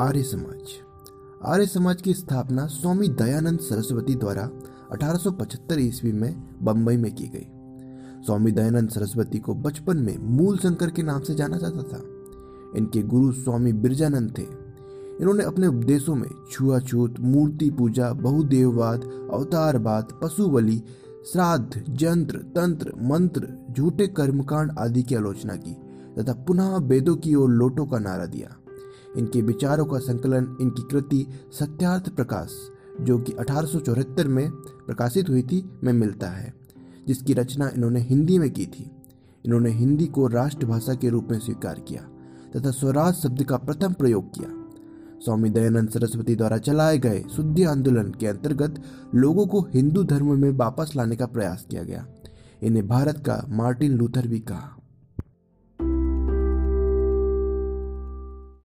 आर्य समाज। आर्य समाज की स्थापना स्वामी दयानंद सरस्वती द्वारा 1875 ईस्वी में बंबई में की गई। स्वामी दयानंद सरस्वती को बचपन में मूल शंकर के नाम से जाना जाता था। इनके गुरु स्वामी बिरजानंद थे। इन्होंने अपने उपदेशों में छुआछूत, मूर्ति पूजा, बहुदेववाद, अवतारवाद पशु बलि श्राद्ध, जंत्र, तंत्र, मंत्र, झूठे कर्मकांड आदि की आलोचना की तथा पुनः वेदों की ओर लोटों का नारा दिया। इनके विचारों का संकलन, इनकी कृति सत्यार्थ प्रकाश, जो कि अठारह सौ चौहत्तर में प्रकाशित हुई थी, में मिलता है, जिसकी रचना इन्होंने हिंदी में की थी। इन्होंने हिंदी को राष्ट्रभाषा के रूप में स्वीकार किया, तथा स्वराज शब्द का प्रथम प्रयोग किया। स्वामी दयानंद सरस्वती द्वारा चलाए गए शुद्धि आंदोलन के अंतर्गत लोगों को हिंदू धर्म में वापस लाने का प्रयास किया गया। इन्हें भारत का मार्टिन लूथर भी कहा।